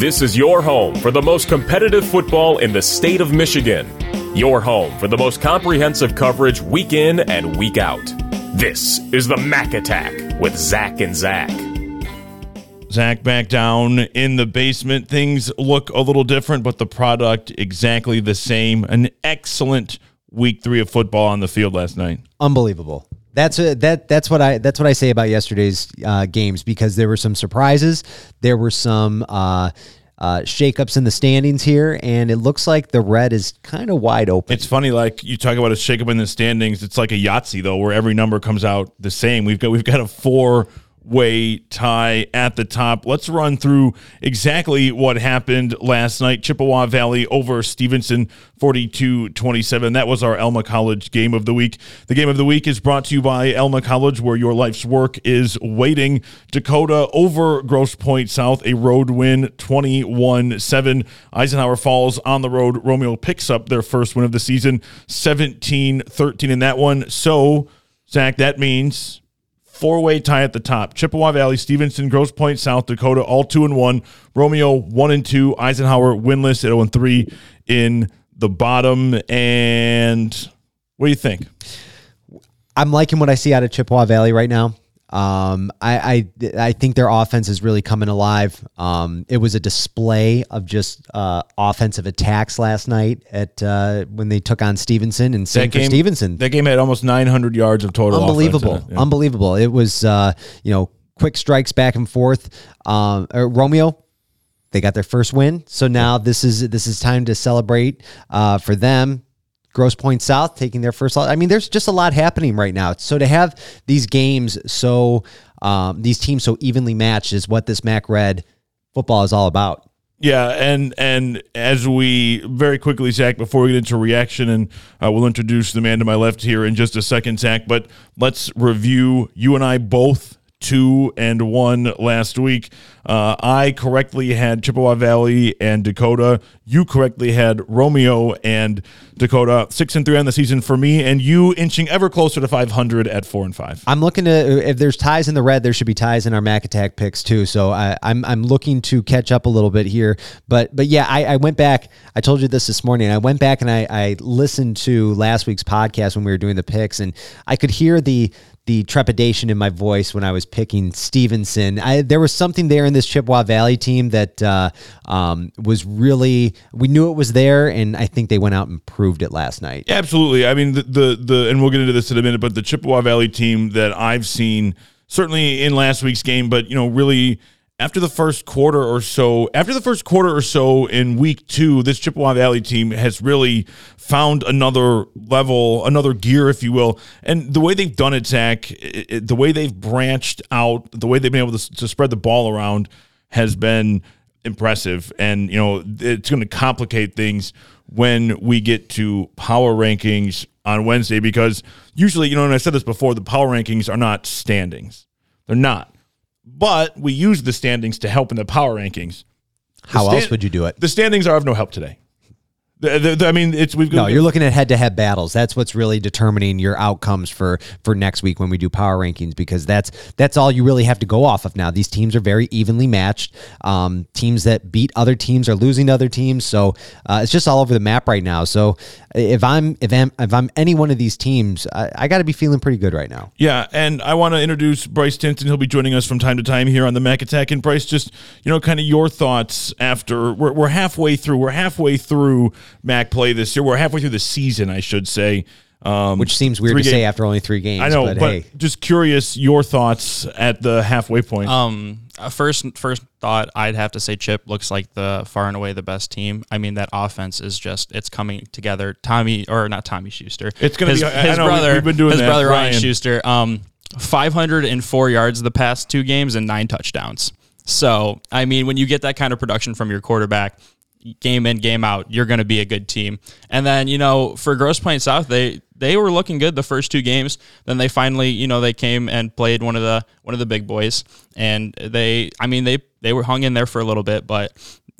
This is your home for the most competitive football in the state of Michigan. Your home for the most comprehensive coverage week in and week out. This is the Mac Attack with Zach and Zach. Zach back down in the basement. Things look a little different, but the product exactly the same. An excellent week three of football on the field last night. Unbelievable. That's a, that. That's what I. That's what I say about yesterday's uh, games because there were some surprises. There were some uh, uh, shakeups in the standings here, and it looks like the red is kind of wide open. It's funny, like you talk about a shakeup in the standings. It's like a Yahtzee though, where every number comes out the same. We've got we've got a four way tie at the top. Let's run through exactly what happened last night. Chippewa Valley over Stevenson 42 27. That was our Alma College game of the week. The game of the week is brought to you by Alma College, where your life's work is waiting. Dakota over Grosse Pointe South, a road win 21 7. Eisenhower Falls on the road. Romeo picks up their first win of the season 17 13 in that one. So, Zach, that means four way tie at the top. Chippewa Valley, Stevenson, Grosse Pointe, South Dakota, all two and one. Romeo one and two. Eisenhower winless at zero and three in the bottom. And what do you think? I'm liking what I see out of Chippewa Valley right now. Um, I, I I think their offense is really coming alive. Um, it was a display of just uh, offensive attacks last night at uh, when they took on Stevenson and same That game- for Stevenson. That game had almost 900 yards of total. offense unbelievable, it. Yeah. unbelievable. It was uh, you know quick strikes back and forth. Um, uh, Romeo, they got their first win, so now this is this is time to celebrate uh, for them. Grosse Pointe South taking their first. I mean, there's just a lot happening right now. So to have these games so um, these teams so evenly matched is what this Mac Red football is all about. Yeah, and and as we very quickly, Zach, before we get into reaction, and uh, we'll introduce the man to my left here in just a second, Zach. But let's review. You and I both two and one last week. Uh, I correctly had Chippewa Valley and Dakota. You correctly had Romeo and Dakota. Six and three on the season for me, and you inching ever closer to 500 at four and five. I'm looking to if there's ties in the red, there should be ties in our Mac Attack picks too. So I, I'm I'm looking to catch up a little bit here. But but yeah, I, I went back. I told you this this morning. I went back and I, I listened to last week's podcast when we were doing the picks, and I could hear the the trepidation in my voice when I was picking Stevenson. I, there was something there in this Chippewa Valley team that uh, um, was really we knew it was there, and I think they went out and proved it last night. Absolutely. I mean, the, the the and we'll get into this in a minute, but the Chippewa Valley team that I've seen certainly in last week's game, but you know, really after the first quarter or so, after the first quarter or so in week two, this Chippewa Valley team has really found another level, another gear, if you will. And the way they've done it, Zach, it, it- the way they've branched out, the way they've been able to, to spread the ball around has been impressive. And, you know, it's going to complicate things when we get to power rankings on Wednesday because usually, you know, and I said this before, the power rankings are not standings. They're not. But we use the standings to help in the power rankings. The How else would you do it? The standings are of no help today. The- the- the- I mean, it's we've No, you're looking at head-to-head battles. That's what's really determining your outcomes for for next week when we do power rankings because that's that's all you really have to go off of now. These teams are very evenly matched. Um, teams that beat other teams are losing to other teams, so uh, it's just all over the map right now. So if I'm if I'm if I'm any one of these teams, I, I got to be feeling pretty good right now. Yeah, and I want to introduce Bryce Tinson. He'll be joining us from time to time here on the Mac Attack. And Bryce, just you know, kind of your thoughts after we're, we're halfway through. We're halfway through Mac play this year. We're halfway through the season, I should say. Um, Which seems weird three to say after only three games. I know, but, but, hey, just curious your thoughts at the halfway point. Um, first, first thought, I'd have to say Chip looks like the far and away the best team. I mean, that offense is just it's coming together. Tommy or not Tommy Schuster. It's gonna his, be- his know, brother. we've been doing his that, brother Ryan Ryan. Schuster. Um, 504 yards the past two games and nine touchdowns. So, I mean, when you get that kind of production from your quarterback, game in game out, you're going to be a good team. And then you know for Grosse Pointe South, they they were looking good the first two games. Then they finally you know they came and played one of the one of the big boys, and they I mean they they were hung in there for a little bit, but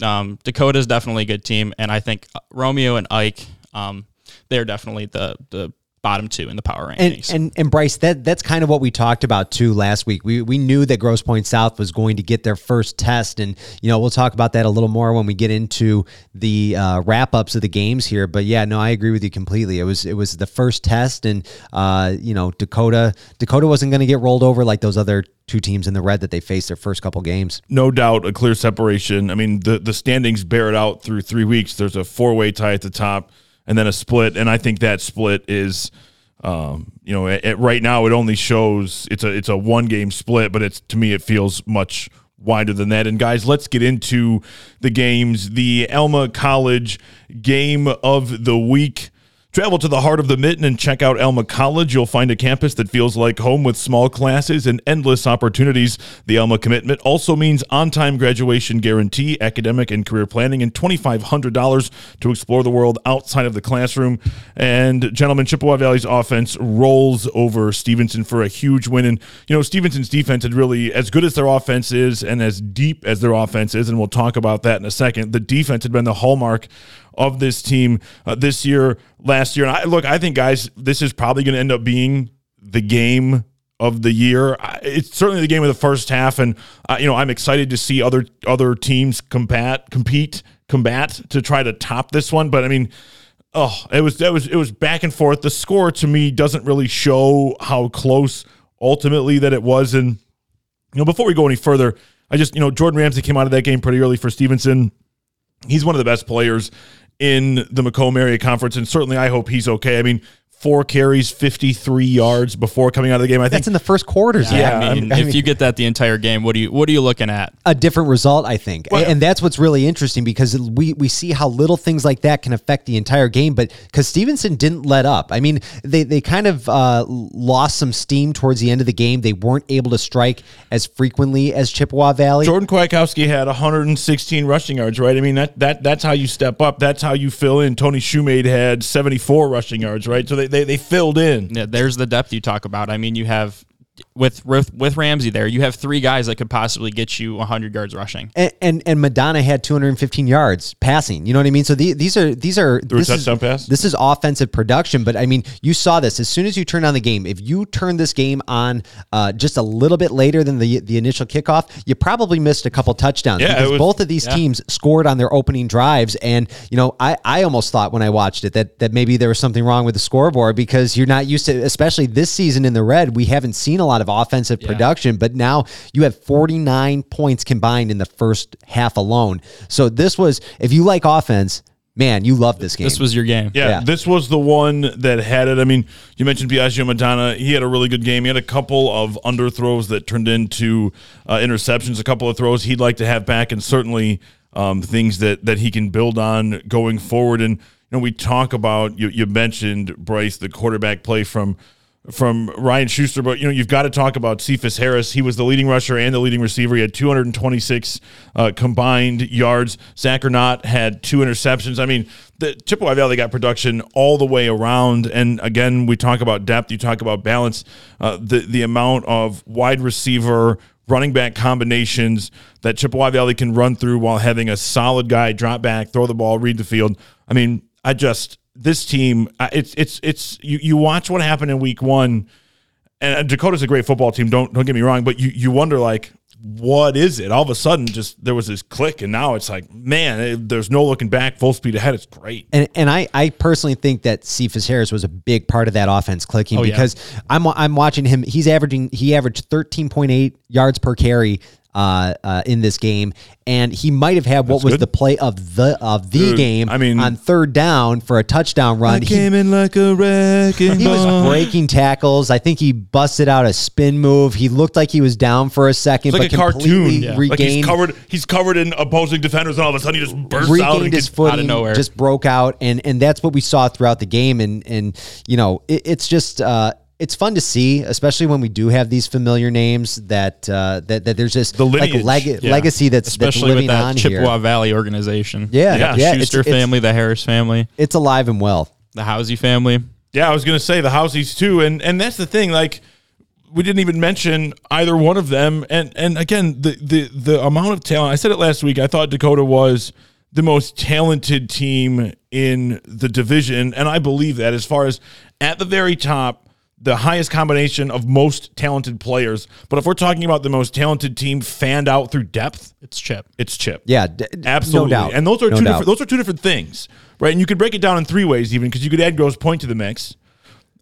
um, Dakota's definitely a good team, and I think Romeo and Ike um, they're definitely the the bottom two in the power And, rankings. and and Bryce, that that's kind of what we talked about too last week. We we knew that Grosse Pointe South was going to get their first test, and you know we'll talk about that a little more when we get into the uh, wrap ups of the games here. But yeah, no, I agree with you completely. It was it was the first test, and uh, you know Dakota Dakota wasn't going to get rolled over like those other two teams in the red that they faced their first couple games. no doubt a clear separation. I mean, the the standings bear it out through three weeks. There's a four way tie at the top, and then a split. And I think that split is, um, you know, at, at right now it only shows it's a it's a one game split, but it's to me it feels much wider than that. And guys, let's get into the games. The Alma College game of the week. Travel to the heart of the mitten and check out Alma College. You'll find a campus that feels like home with small classes and endless opportunities. The Alma commitment also means on time graduation guarantee, academic and career planning, and $2,500 to explore the world outside of the classroom. And, gentlemen, Chippewa Valley's offense rolls over Stevenson for a huge win. And, you know, Stevenson's defense had really, as good as their offense is and as deep as their offense is, and we'll talk about that in a second, the defense had been the hallmark of this team uh, this year, last year. And I, look, I think, guys, this is probably going to end up being the game of the year. It's certainly the game of the first half, and uh, you know I'm excited to see other other teams combat, compete, combat to try to top this one. But I mean, oh, it was that was it was back and forth. The score to me doesn't really show how close ultimately that it was. And you know, before we go any further, I just you know Jordan Ramsey came out of that game pretty early for Stevenson he's one of the best players in the Macomb area conference, and certainly I hope he's okay. I mean, four carries, 53 yards before coming out of the game. I think That's in the first quarters. Yeah, I mean, if you get that the entire game, what do you what are you looking at? a different result, I think. Well- and that's what's really interesting because we we see how little things like that can affect the entire game. But because Stevenson didn't let up, I mean, they they kind of uh, lost some steam towards the end of the game. They weren't able to strike as frequently as Chippewa Valley. Jordan Kwiatkowski had 116 rushing yards, right? I mean, that that that's how you step up. That's how you fill in. Tony Shoemade had 74 rushing yards, right? So they, they, they filled in. Yeah, there's the depth you talk about. I mean, you have with with, with Ramsey there, you have three guys that could possibly get you 100 yards rushing. and, and and Madonna had 215 yards passing. You know what I mean? So the, these are these are a this is, touchdown pass? This is offensive production, but I mean, you saw this as soon as you turn on the game. If you turn this game on uh, just a little bit later than the the initial kickoff, you probably missed a couple touchdowns Yeah, because was- both of these teams scored on their opening drives. And you know, I I almost thought when I watched it that that maybe there was something wrong with the scoreboard because you're not used to, especially this season in the red, we haven't seen a lot of offensive production, but now you have 49 points combined in the first half alone. So this was, if you like offense, man, you love this game. This was your game. Yeah, Yeah. this was the one that had it. I mean, you mentioned Biagio Madonna. He had a really good game. He had a couple of underthrows that turned into uh, interceptions, a couple of throws he'd like to have back, and certainly um, things that, that he can build on going forward. And, you know, we talk about, you, you mentioned, Bryce, the quarterback play from from Ryan Schuster, but you know you've got to talk about Cephas Harris. He was the leading rusher and the leading receiver. He had 226 uh, combined yards. Zach Not had two interceptions. I mean, the Chippewa Valley got production all the way around. And again, we talk about depth. You talk about balance. Uh, the the amount of wide receiver running back combinations that Chippewa Valley can run through while having a solid guy drop back, throw the ball, read the field. I mean, I just this team. Uh, it's it's it's you. You watch what happened in week one, and Dakota's a great football team. Don't don't get me wrong, but you you wonder like. What is it? All of a sudden, just there was this click, and now it's like, man, it- there's no looking back, full speed ahead. It's great. And and I, I personally think that Cephas Harris was a big part of that offense clicking Oh, yeah. because I'm I'm watching him. He's averaging he averaged 13.8 yards per carry uh, uh, in this game, and he might have had what was good. the play of the of the Dude, game. I mean- on third down for a touchdown run. He, came in like a wrecking he was breaking tackles. I think he busted out a spin move. He looked like he was down for a second, It's like but a completely cartoon. regained Like he's covered. He's covered in opposing defenders, and all of a sudden he just bursts out regained and his gets footing, nowhere. just broke out, and and that's what we saw throughout the game. And and you know, it, it's just uh, it's fun to see, especially when we do have these familiar names that uh, that that there's just The like lineage. leg- Yeah. legacy that's especially that's living with that on Chippewa here. Valley organization. Yeah, Yeah, yeah, Schuster it's, it's, family, the Harris family, it's alive and well. the Housey family. Yeah, I was gonna say the Housies too, and and that's the thing. Like, we didn't even mention either one of them. And and again, the the the amount of talent. I said it last week. I thought Dakota was the most talented team in the division, and I believe that as far as at the very top, the highest combination of most talented players. But if we're talking about the most talented team fanned out through depth, It's Chip. it's Chip. Yeah, d- Absolutely. no doubt. And those are No two doubt. different those are two different things. Right? And you could break it down in three ways even because you could add Grosse Pointe to the mix.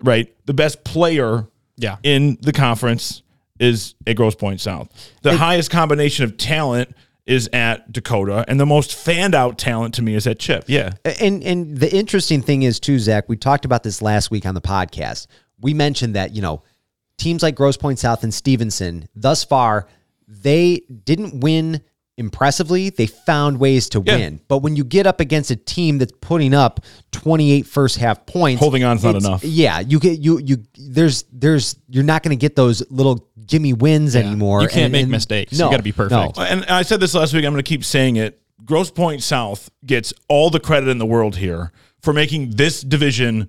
Right? The best player Yeah. in the conference is at Grosse Pointe South. The highest combination of talent is at Dakota, and the most fanned out talent to me is at Chip. Yeah. And and the interesting thing is too, Zach. We talked about this last week on the podcast. We mentioned that you know teams like Grosse Pointe South and Stevenson thus far they didn't win impressively. They found ways to Yeah. win. But when you get up against a team that's putting up 28 first half points, Holding on's not enough. Yeah, you get you you there's there's you're not going to get those little gimme wins anymore. You can't And- make and- mistakes. No, you got to be perfect. no. And I said this last week. I'm going to keep saying it. Grosse Pointe South gets all the credit in the world here for making this division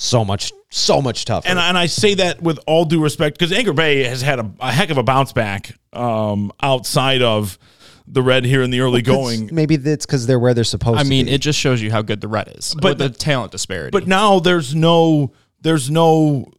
So much so much tougher. and and I say that with all due respect because Anchor Bay has had a, a heck of a bounce back um, outside of the red here in the early going. Maybe that's because they're where they're supposed to I to mean, be. it just shows you how good the red is. But- But the talent disparity. But now there's no, there's no,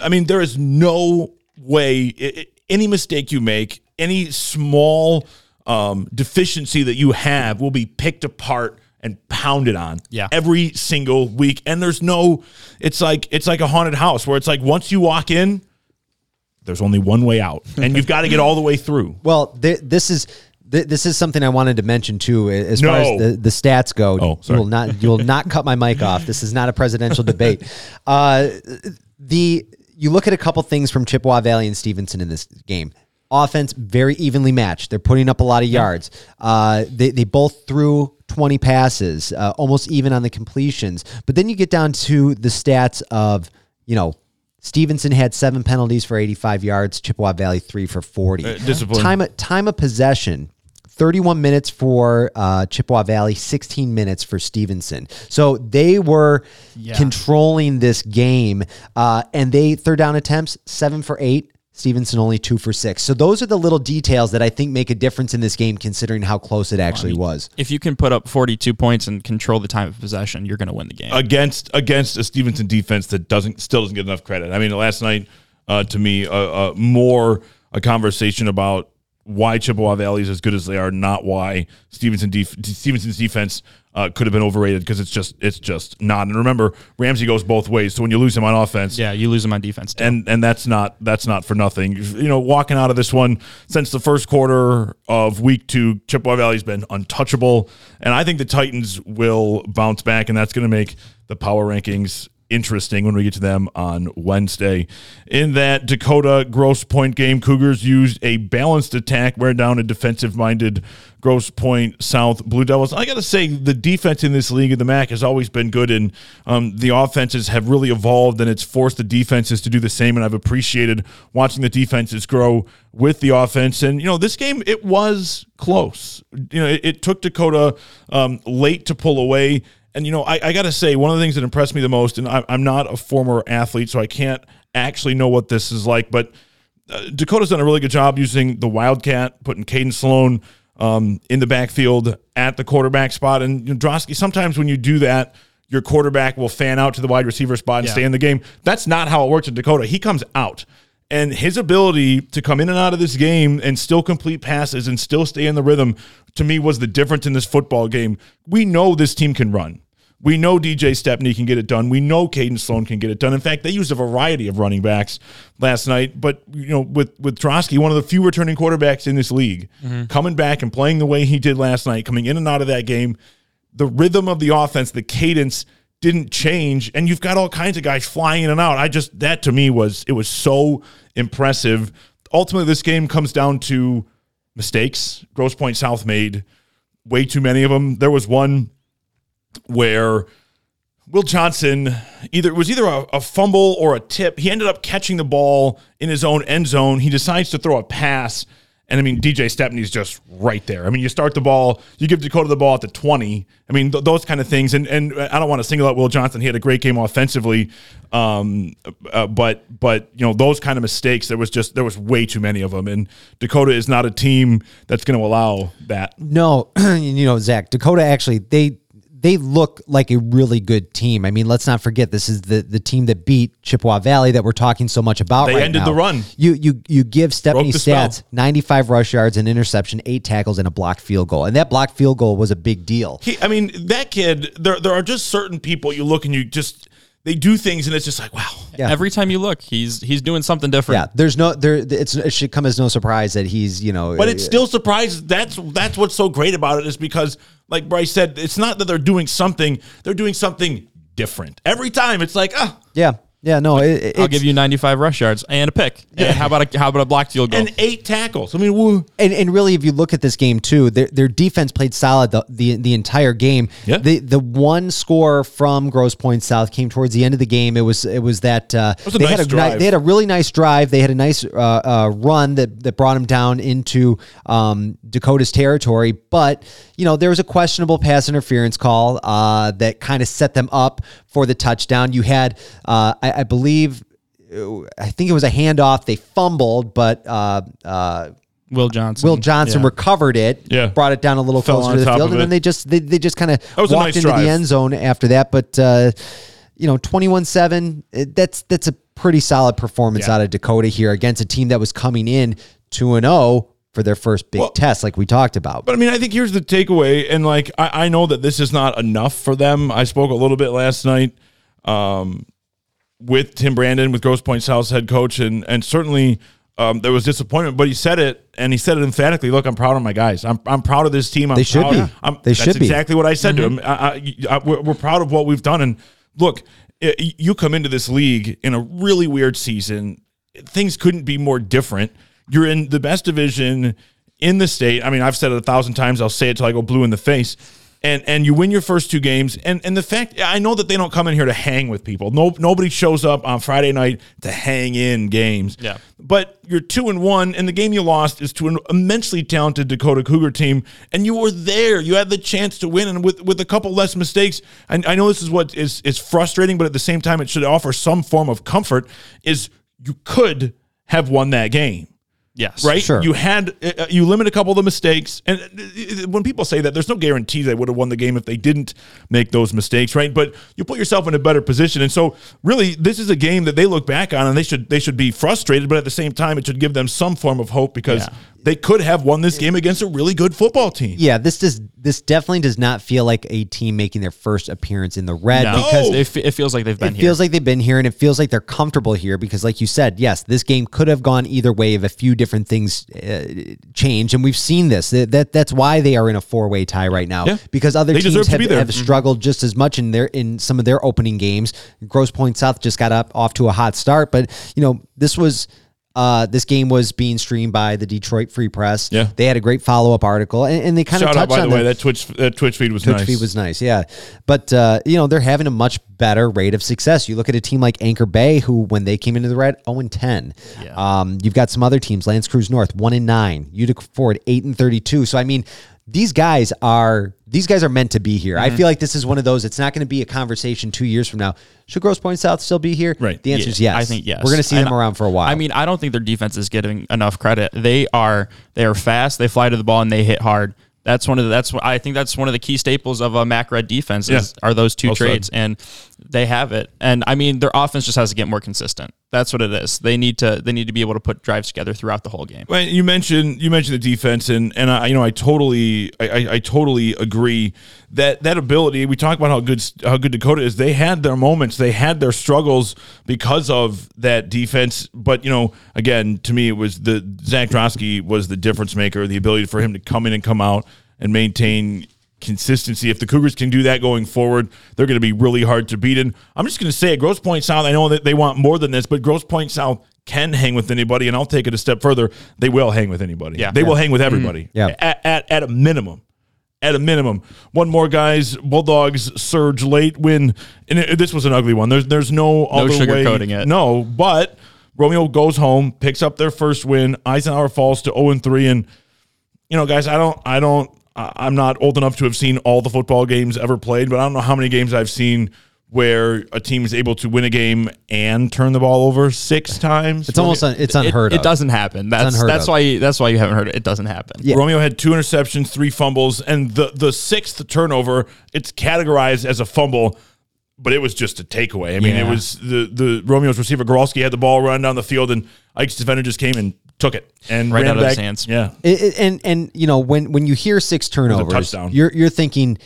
I mean, there is no way i i any mistake you make, any small um, deficiency that you have will be picked apart and pounded on Yeah. every single week. And there's no, it's like it's like a haunted house where it's like once you walk in, there's only one way out, and you've got to get all the way through. Well, th- this is th- this is something I wanted to mention too, as far as the, the stats go. Oh, you sorry. will not you will not cut my mic off. This is not a presidential debate. Uh, the you look at a couple things from Chippewa Valley and Stevenson in this game. Offense very evenly matched. They're putting up a lot of yards. Uh, they they both threw 20 passes, uh, almost even on the completions. But then you get down to the stats of you know. Stevenson had seven penalties for 85 yards. Chippewa Valley three for 40. Uh, discipline. Time time of possession. 31 minutes for uh, Chippewa Valley, 16 minutes for Stevenson. So they were controlling this game, uh, and they third down attempts seven for eight. Stevenson only two for six. So those are the little details that I think make a difference in this game, considering how close it actually was. if you can put up 42 points and control the time of possession, you're going to win the game. against against a Stevenson defense that doesn't still doesn't get enough credit. I mean, last night uh, to me, uh, uh, more a conversation about why Chippewa Valley is as good as they are, not why Stevenson def- Stevenson's defense uh, could have been overrated because it's just it's just not. And remember, Ramsey goes both ways. So when you lose him on offense, yeah, you lose him on defense. Too. and and that's not that's not for nothing. You know, walking out of this one since the first quarter of week two, Chippewa Valley's been untouchable, and I think the Titans will bounce back, and that's going to make the power rankings interesting when we get to them on Wednesday. In that Dakota Grosse Pointe game, Cougars used a balanced attack, wear down a defensive minded Grosse Pointe South Blue Devils. I got to say, the defense in this league of the MAC has always been good, and um, the offenses have really evolved, and it's forced the defenses to do the same. And I've appreciated watching the defenses grow with the offense. And you know, this game it was close. You know, it, it took Dakota um, late to pull away. And you know, I, I got to say, one of the things that impressed me the most, and I, I'm not a former athlete, so I can't actually know what this is like, but uh, Dakota's done a really good job using the Wildcat, putting Caden Sloan um, in the backfield at the quarterback spot. And you know, Drosky, sometimes when you do that, your quarterback will fan out to the wide receiver spot and Yeah. stay in the game. That's not how it works at Dakota. He comes out. And his ability to come in and out of this game and still complete passes and still stay in the rhythm, to me, was the difference in this football game. We know this team can run. We know DJ Stepney can get it done. We know Caden Sloan can get it done. In fact, they used a variety of running backs last night. But you know, with with Drosky, one of the few returning quarterbacks in this league, mm-hmm. coming back and playing the way he did last night, coming in and out of that game, the rhythm of the offense, the cadence didn't change, and you've got all kinds of guys flying in and out. I just that to me was it was so impressive. Ultimately, this game comes down to mistakes. Grosse Pointe South made way too many of them. There was one where Will Johnson either it was either a, a fumble or a tip. He ended up catching the ball in his own end zone. He decides to throw a pass. And I mean, DJ Stepney's just right there. I mean, you start the ball, you give Dakota the ball at the 20. I mean, th- those kind of things. And and I don't want to single out Will Johnson. He had a great game offensively. Um, uh, but but you know, those kind of mistakes, there was just there was way too many of them. And Dakota is not a team that's going to allow that. No, you know, Zach, Dakota actually they they look like a really good team. I mean, let's not forget this is the the team that beat Chippewa Valley that we're talking so much about. They right ended now. the run. You you you give Stepney the stats 95 rush yards, an interception, eight tackles, and a blocked field goal, and that blocked field goal was a big deal. He, I mean, that kid. There, there are just certain people you look and you just they do things and it's just like wow. Yeah. Every time you look, he's he's doing something different. Yeah, there's no there. It's it should come as no surprise that he's you know. But it's still surprises. That's that's what's so great about it is because, like Bryce said, it's not that they're doing something; they're doing something different every time. It's like ah, yeah yeah no. It, I'll give you 95 rush yards and a pick. And how about a how about a blocked field goal? and eight tackles. I mean, woo. And, and really, if you look at this game too, their, their defense played solid the, the the entire game. Yeah. The the one score from Grosse Pointe South came towards the end of the game. It was it was that uh, was they nice had a drive. they had a really nice drive. They had a nice uh, uh, run that that brought them down into um, Dakota's territory. But you know there was a questionable pass interference call uh, that kind of set them up for the touchdown. You had uh, I, I believe. I think it was a handoff. They fumbled, but uh, uh, Will Johnson. Will Johnson Yeah. recovered it, Yeah. brought it down a little Fell closer to the field, and then they just they, they just kind of walked nice into drive. the end zone after that. But uh, you know, twenty one seven, that's that's a pretty solid performance Yeah. out of Dakota here against a team that was coming in two and zero for their first big Well- test, like we talked about. But I mean, I think here's the takeaway, and like I, I know that this is not enough for them. I spoke a little bit last night um, with Tim Brandon, with Grosse Pointe South's head coach, and and certainly um, there was disappointment. But he said it, and he said it emphatically. Look, I'm proud of my guys. I'm, I'm proud of this team. I'm They should proud- be. I'm, They should be. exactly what I said to him. I, I, I, we're, we're proud of what we've done. And look, you come into this league in a really weird season. Things couldn't be more different. You're in the best division in the state. I mean, I've said it a thousand times. I'll say it till I go blue in the face. And and you win your first two games. And and the fact I know that they don't come in here to hang with people. No nobody shows up on Friday night to hang in games. Yeah. But you're two and one, and the game you lost is to an immensely talented Dakota Cougar team, and you were there. You had the chance to win, and with with a couple less mistakes. And I know this is what is is frustrating, but at the same time, it should offer some form of comfort. Is you could have won that game Yes. right? Sure. You had uh, you limit a couple of the mistakes, and uh, when people say that, there's no guarantee they would have won the game if they didn't make those mistakes, right? But you put yourself in a better position, and so really, this is a game that they look back on, and they should they should be frustrated, but at the same time, it should give them some form of hope because Yeah. They could have won this game against a really good football team. yeah, this does this definitely does not feel like a team making their first appearance in the red No, because it, fe- it feels like they've been it here. feels like they've been here and it feels like they're comfortable here because like you said yes this game could have gone either way if a few different things uh, change and we've seen this that, that that's why they are in a four-way tie right now Yeah. because other They teams deserve have, be there. have struggled just as much in their in some of their opening games Grosse Pointe South just got up off to a hot start but you know this was uh, this game was being streamed by the Detroit Free Press. Yeah. they had a great follow up article, and, and they kind Shout of out touched by on the way the- that Twitch that Twitch feed was Twitch nice. feed was nice, yeah. But uh, you know, they're having a much better rate of success. You look at a team like Anchor Bay, who when they came into the red, 0 and 10. Yeah. Um, you've got some other teams, L'Anse Creuse North, 1 and 9, Utica Ford, 8 and 32. So I mean, these guys are these guys are meant to be here. Mm-hmm. I feel like this is one of those. It's not going to be a conversation two years from now. Should Grosse Pointe South still be here? Right. The answer is yes. I think yes. We're going to see And them around for a while. I mean, I don't think their defense is getting enough credit. They are they are fast. They fly to the ball and they hit hard. That's one of the, that's what I think that's one of the key staples of a Mac Red defense is, Yeah. are those two Well said. traits, and they have it. And I mean, their offense just has to get more consistent. That's what it is. They need to they need to be able to put drives together throughout the whole game. Well, you mentioned you mentioned the defense, and and I you know I totally I, I, totally agree that that ability. We talk about how good how good Dakota is. They had their moments, they had their struggles because of that defense. But you know, again, to me, it was the Zach Drosky was the difference maker. The ability for him to come in and come out and maintain consistency. If the Cougars can do that going forward, they're going to be really hard to beat. And I'm just going to say, at Grosse Pointe South, I know that they want more than this, but Grosse Pointe South can hang with anybody, and I'll take it a step further. They will hang with anybody. Yeah. they will hang with mm-hmm. everybody. Yeah. at, at at a minimum. At a minimum, one more guys. Bulldogs surge late win, and it, this was an ugly one. There's there's no, other way. sugarcoating it. No, but Romeo goes home, picks up their first win. Eisenhower falls to 0 and 3, and you know, guys, I don't, I don't, I- I'm not old enough to have seen all the football games ever played, but I don't know how many games I've seen where a team is able to win a game and turn the ball over six times. It's almost un, it's unheard it of. doesn't happen. That's unheard that's of. why that's why you haven't heard it. It doesn't happen. Yeah. Romeo had two interceptions, three fumbles, and the the sixth turnover. It's categorized as a fumble, but it was just a takeaway. I mean, it was the the Romeo's receiver Goralski had the ball run down the field, and Ike's defender just came and took it and Right ran out of his hands. Yeah, It- it- and and you know when when you hear six turnovers, you're you're thinking,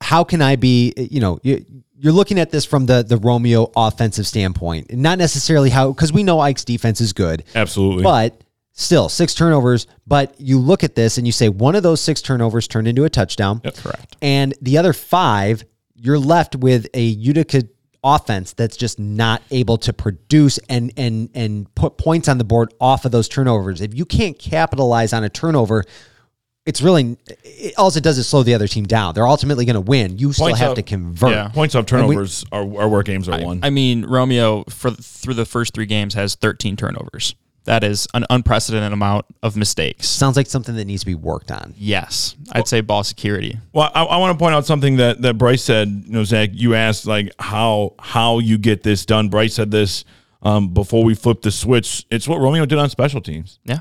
how can I be? You know, you, you're looking at this from the the Romeo offensive standpoint, not necessarily how because we know Ike's defense is good, absolutely. but still six turnovers. But you look at this and you say one of those six turnovers turned into a touchdown, That's Correct. and the other five, you're left with a Utica offense that's just not able to produce and and and put points on the board off of those turnovers. If you can't capitalize on a turnover, it's really it, all it does is slow the other team down. They're ultimately going to win. You still Points have up. to convert. Yeah. Points off And we- turnovers are, are where games are won. I mean, Romeo for through the first three games has 13 turnovers. That is an unprecedented amount of mistakes. Sounds like something that needs to be worked on. Yes, I'd say ball security. Well, I, I want to point out something that, that Bryce said. You know, Zach, you asked like how how you get this done. Bryce said this um, before we flipped the switch. It's what Romeo did on special teams. Yeah,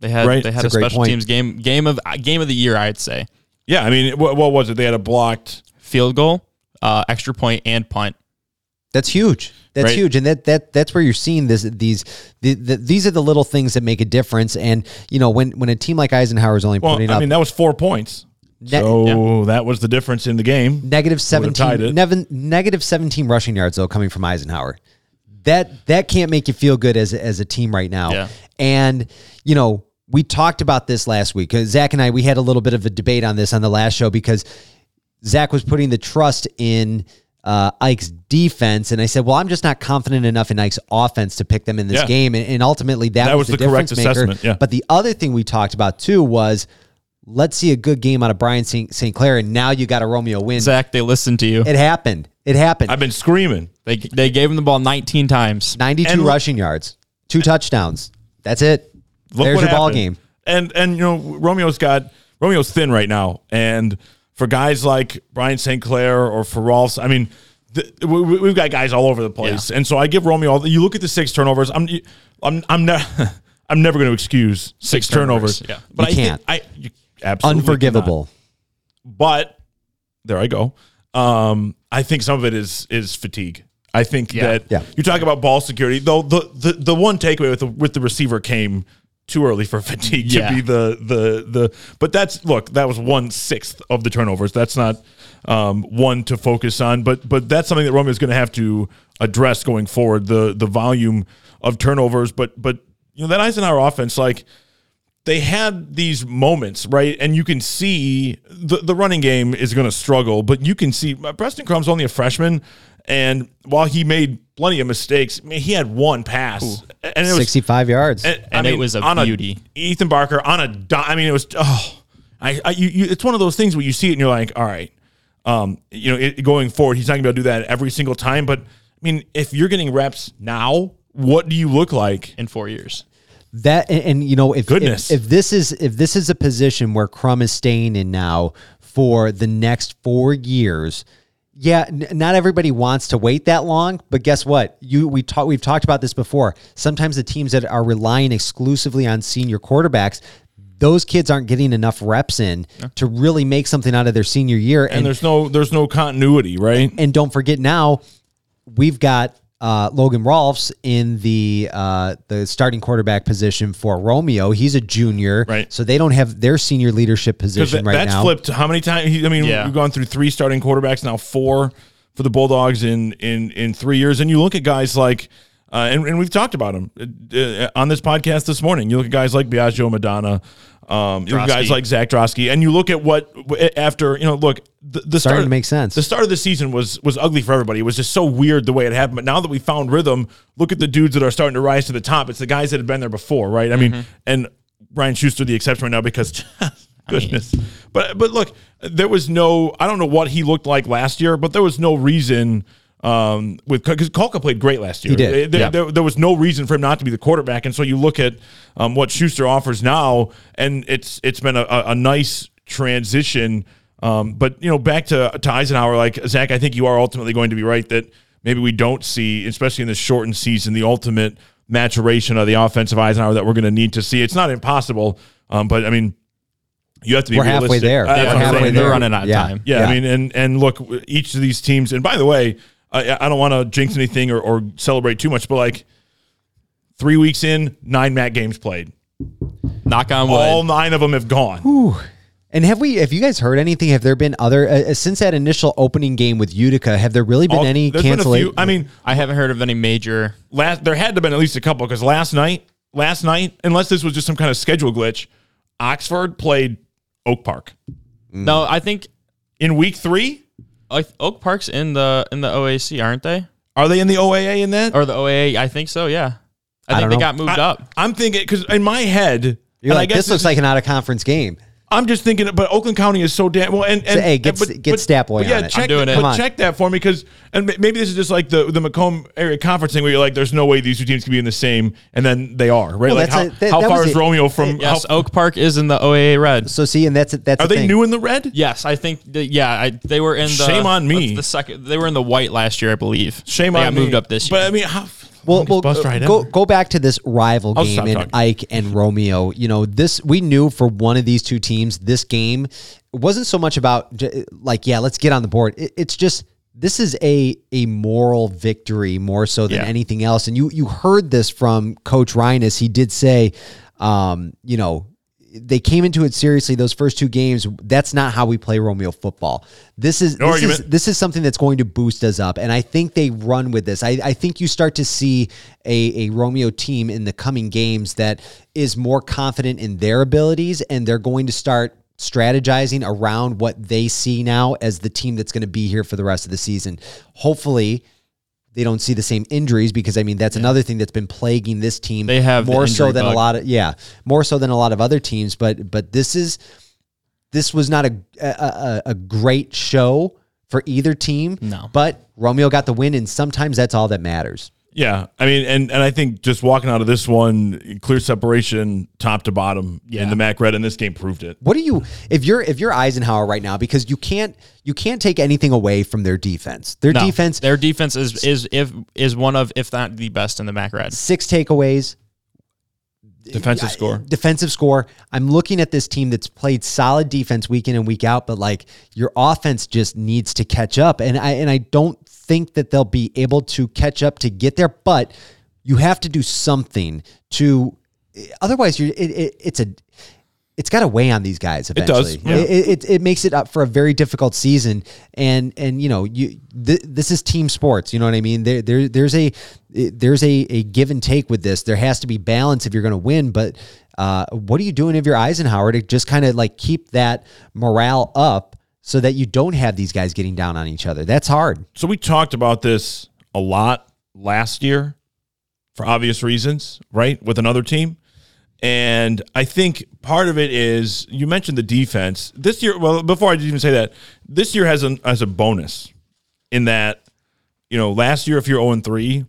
they had Right. they had That's a a special point. teams game game of uh, game of the year. I'd say Yeah, I mean, what, what was it? They had a blocked. field goal, uh, extra point, and punt. That's huge. That's Right. huge, and that that that's where you're seeing this. These the, the, these are the little things that make a difference. And you know when when a team like Eisenhower is only Well, putting I up mean, that was four points. Ne- so that was the difference in the game. seventeen, it. negative seventeen rushing yards though coming from Eisenhower. That that can't make you feel good as a- as a team right now. Yeah. And you know we talked about this last week. 'cause Zach and I we had a little bit of a debate on this on the last show because Zach was putting the trust in uh, Ike's defense, and I said, "Well, I'm just not confident enough in Ike's offense to pick them in this Yeah. game." And, and ultimately, that, That was, was the, the correct difference maker. assessment, yeah. But the other thing we talked about too was, let's see a good game out of Brian St. St. Clair, and now you got a Romeo win. Zach, they listened to you. It happened. It happened. I've been screaming. They they gave him the ball 19 times. 92 and- rushing yards, two touchdowns. That's it. Look There's what your ball game. And and you know Romeo's got Romeo's thin right now, and for guys like Brian St. Clair or for Rolfs, I mean, the, we, we- we've got guys all over the place, and so I give Romeo. all You look at the six turnovers. I'm I'm I'm not. I'm never going to excuse six, Six turnovers, turnovers. yeah. but You I can't. Think, I you absolutely Unforgivable. cannot. But there I go. Um, I think some of it is is fatigue. I think that Yeah. you talk about ball security. Though the the, the one takeaway with the with the receiver came too early for fatigue Yeah. to be the the the. But that's look that was one sixth of the turnovers. That's not um, one to focus on. But but that's something that Romeo is going to have to address going forward. The the volume of turnovers. But but you know that Eisenhower offense like they had these moments, right? And you can see the, the running game is going to struggle, but you can see uh, Preston Crumb's only a freshman. And while he made plenty of mistakes, I mean, he had one pass. And it was 65 yards. and, And it was a on beauty. Ethan Barker on a di- I mean, it was oh, I, I you, you, it's one of those things where you see it and you're like, all right, um, you know, it, going forward, he's not gonna be able to do that every single time. But I mean, if you're getting reps now, what do you look like? in four years. That and, and, you know if, Goodness. if if this is if this is a position where Crum is staying in now for the next four years, yeah, n- not everybody wants to wait that long. But guess what? You we talk we've talked about this before. Sometimes the teams that are relying exclusively on senior quarterbacks. Those kids aren't getting enough reps in to really make something out of their senior year, And there's no there's no continuity, right? and don't forget now, we've got uh, Logan Rolfs in the uh, the starting quarterback position for Romeo. He's a junior, Right. So they don't have their senior leadership position that, right that's now. That's flipped how many times? I mean, Yeah. we've gone through three starting quarterbacks now, four for the Bulldogs in in in three years. And you look at guys like, uh, and, and we've talked about them uh, on this podcast this morning. You look at guys like Biagio Madonna. Um, you look guys like Zach Drosky, and you look at what after you know. Look, the, the Starting start to make sense. The start of the season was was ugly for everybody. It was just so weird the way it happened. But now that we found rhythm, look at the dudes that are starting to rise to the top. It's the guys that had been there before, right? I mean, and Ryan Schuster the exception right now because goodness. but but look, there was no. I don't know what he looked like last year, but there was no reason. Um, with because Kalka played great last year. He did. There, Yeah. there, there was no reason for him not to be the quarterback, and so you look at um, what Schuster offers now, and it's it's been a, a, a nice transition Um, but you know, back to to Eisenhower, like Zach, I think you are ultimately going to be right that maybe we don't see, especially in this shortened season, the ultimate maturation of the offensive Eisenhower that we're going to need to see. It's not impossible, um, but I mean, you have to be. We're halfway there. Uh, that's We're halfway there. They're running out of Yeah. time. Yeah, Yeah. I mean, and and look, each of these teams, and by the way, I, I don't want to jinx anything or, or celebrate too much, but like three weeks in, nine MAC games played. Knock on wood. All nine of them have gone. And have we? Have you guys heard anything? Have there been other uh, uh, since that initial opening game with Utica? Have there really been All- any there's been a cancellation? few- I mean, I haven't heard of any major. last there had to have been at least a couple because last night, last night, unless this was just some kind of schedule glitch, Oxford played Oak Park No, I think in week three. Like, Oak Park's in the in the OAC, aren't they? Are they in the OAA in that? Or the OAA? I think so. Yeah. I, I think they know. got moved I, up. I'm thinking because in my head, You're and I like, guess this looks is- like an out of conference game. I'm just thinking, but Oakland County is so damn well. And, and hey, get- but- get but- Stat but yeah, it. check, I'm doing it. but check that for me because, and maybe this is just like the the Macomb area conference thing where you're like, there's no way these two teams can be in the same, and then they are, right? Well, like how, a- that- how that far is it. Romeo from? Yes, how, Oak Park is in the OAA red. So see, and that's it. that's are the they thing. new in the red? Yes, I think. The, yeah, I, they were in the. Shame on me. The second, they were in the white last year, I believe. Shame they on got me. moved up this year. But I mean, how? Well, well ride go go back to this rival I'll game in. Ike and Romeo. You know, this we knew for one of these two teams, this game wasn't so much about like, yeah, let's get on the board. It, it's just this is a a moral victory more so than Yeah. anything else. And you you heard this from Coach Rhinus. He did say, um, you know. They came into it seriously those first two games. That's not how we play Romeo football. This is No this is this is something that's going to boost us up. And I think they run with this. I, I think you start to see a, a Romeo team in the coming games that is more confident in their abilities and they're going to start strategizing around what they see now as the team that's going to be here for the rest of the season. Hopefully, they don't see the same injuries because I mean that's another thing that's been plaguing this team. They have the more so injury than a lot of yeah, more so than a lot of other teams. But but this is this was not a a, a, a great show for either team. No. but Romeo got the win, and sometimes that's all that matters. Yeah, I mean, and and I think just walking out of this one, clear separation, top to bottom yeah. in the MAC red, and this game proved it. What do you if you're if you're Eisenhower right now because you can't you can't take anything away from their defense. Their No, defense their defense is is if is one of if not the best in the MAC red. six takeaways, Defensive score. defensive score. I'm looking at this team that's played solid defense week in and week out, but like your offense just needs to catch up. And I and I don't think that they'll be able to catch up to get there, but you have to do something to otherwise you're it, it, it's a it's got to weigh on these guys does, eventually. yeah. It, it, it makes it up for a very difficult season, and and you know you th- this is team sports. You know what I mean? There there there's a there's a, a give and take with this. There has to be balance if you're going to win. But uh, what are you doing if you're Eisenhower to just kind of like keep that morale up so that you don't have these guys getting down on each other? That's hard. So we talked about this a lot last year for obvious reasons, right? With another team. And I think part of it is you mentioned the defense. This year, well, before I even say that, this year has a has a bonus in that, you know, last year if you're 0 3,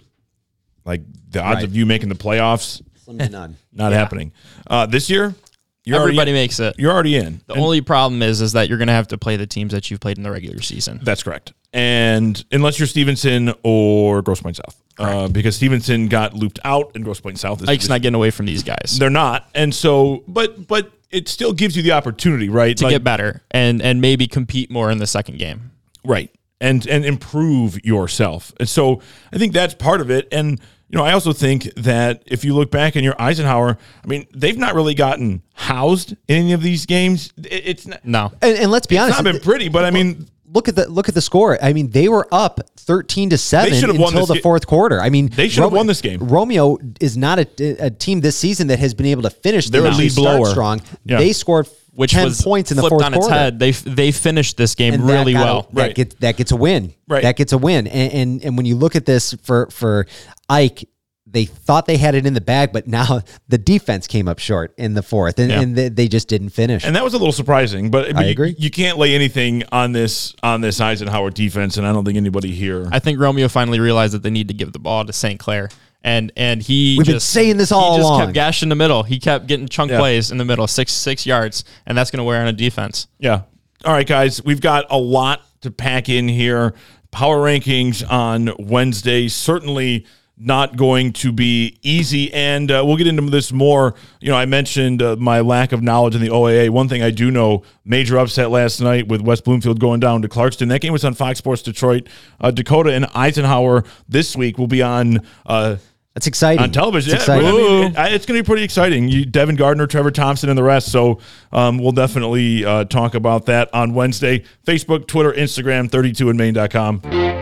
like the odds Right. of you making the playoffs, Slim to none. not happening. Uh, this year, you're Everybody already, makes it. you're already in. The only problem is is that you're going to have to play the teams that you've played in the regular season. That's correct. And unless you're Stevenson or Grosse Pointe South, uh, because Stevenson got looped out and Grosse Pointe South is Ike's not getting away from these guys they're not. And so, but but it still gives you the opportunity, right? to get better and and maybe compete more in the second game. right and and improve yourself. And so I think that's part of it. And you know, I also think that if you look back in your Eisenhower, I mean, they've not really gotten housed in any of these games. It- it's not, No, And, and let's be honest, it's honest. not been pretty, but I mean, look at the look at the score. I mean, they were up thirteen to seven They won until the ga- fourth quarter. I mean, They should have won this game. Romeo is not a, a team this season that has been able to finish. They're They a lead blower. strong. Yeah. They scored which ten was points in the flipped fourth on its quarter. head. They they finished this game And that really got a- well. that Right. gets that gets a win. Right. That gets a win. And, and and when you look at this for for Ike, they thought they had it in the bag, but now the defense came up short in the fourth, and, Yeah. and they, they just didn't finish. And that was a little surprising, but, but I you, agree. You can't lay anything on this on this Eisenhower defense, and I don't think anybody here. I think Romeo finally realized that they need to give the ball to St. Clair. And and he We've been just, saying this all he just along. kept gash in the middle. He kept getting chunk Yeah. plays in the middle, six six yards, and that's going to wear on a defense. yeah, All right, guys, we've got a lot to pack in here. Power rankings on Wednesday. Certainly not going to be easy. And uh, we'll get into this more. You know, I mentioned uh, my lack of knowledge in the OAA. One thing I do know major upset last night with West Bloomfield going down to Clarkston. That game was on Fox Sports Detroit. Uh, Dakota and Eisenhower this week will be on. Uh, That's exciting. on television. It's Yeah, exciting. I mean, it- it's going to be pretty exciting. You, Devin Gardner, Trevor Thompson, and the rest. So um, we'll definitely uh, talk about that on Wednesday. Facebook, Twitter, Instagram, 32andmain.com.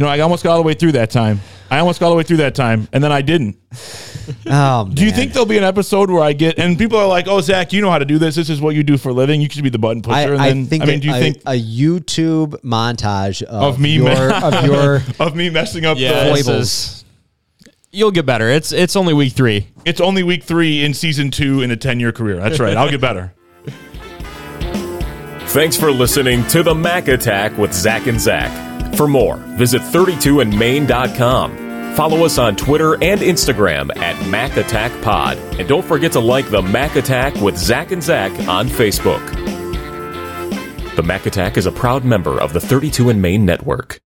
You know, I almost got all the way through that time. I almost got all the way through that time, and then I didn't. Oh, Do you man. think there'll be an episode where I get and people are like, "Oh, Zach, you know how to do this. This is what you do for a living. You should be the button pusher." I, and I then, think I mean, do you a- think a YouTube montage of, of me your, of your of me messing up? Yeah, the, this foibles. you'll get better. It's it's only week three. it's only week three in season two in a ten year career. That's right. I'll get better. Thanks for listening to the MAC Attack with Zach and Zack. For more, visit 32andmain.com. Follow us on Twitter and Instagram at MAC Attack Pod. And don't forget to like the MAC Attack with Zach and Zack on Facebook. The MAC Attack is a proud member of the 32 and Main Network.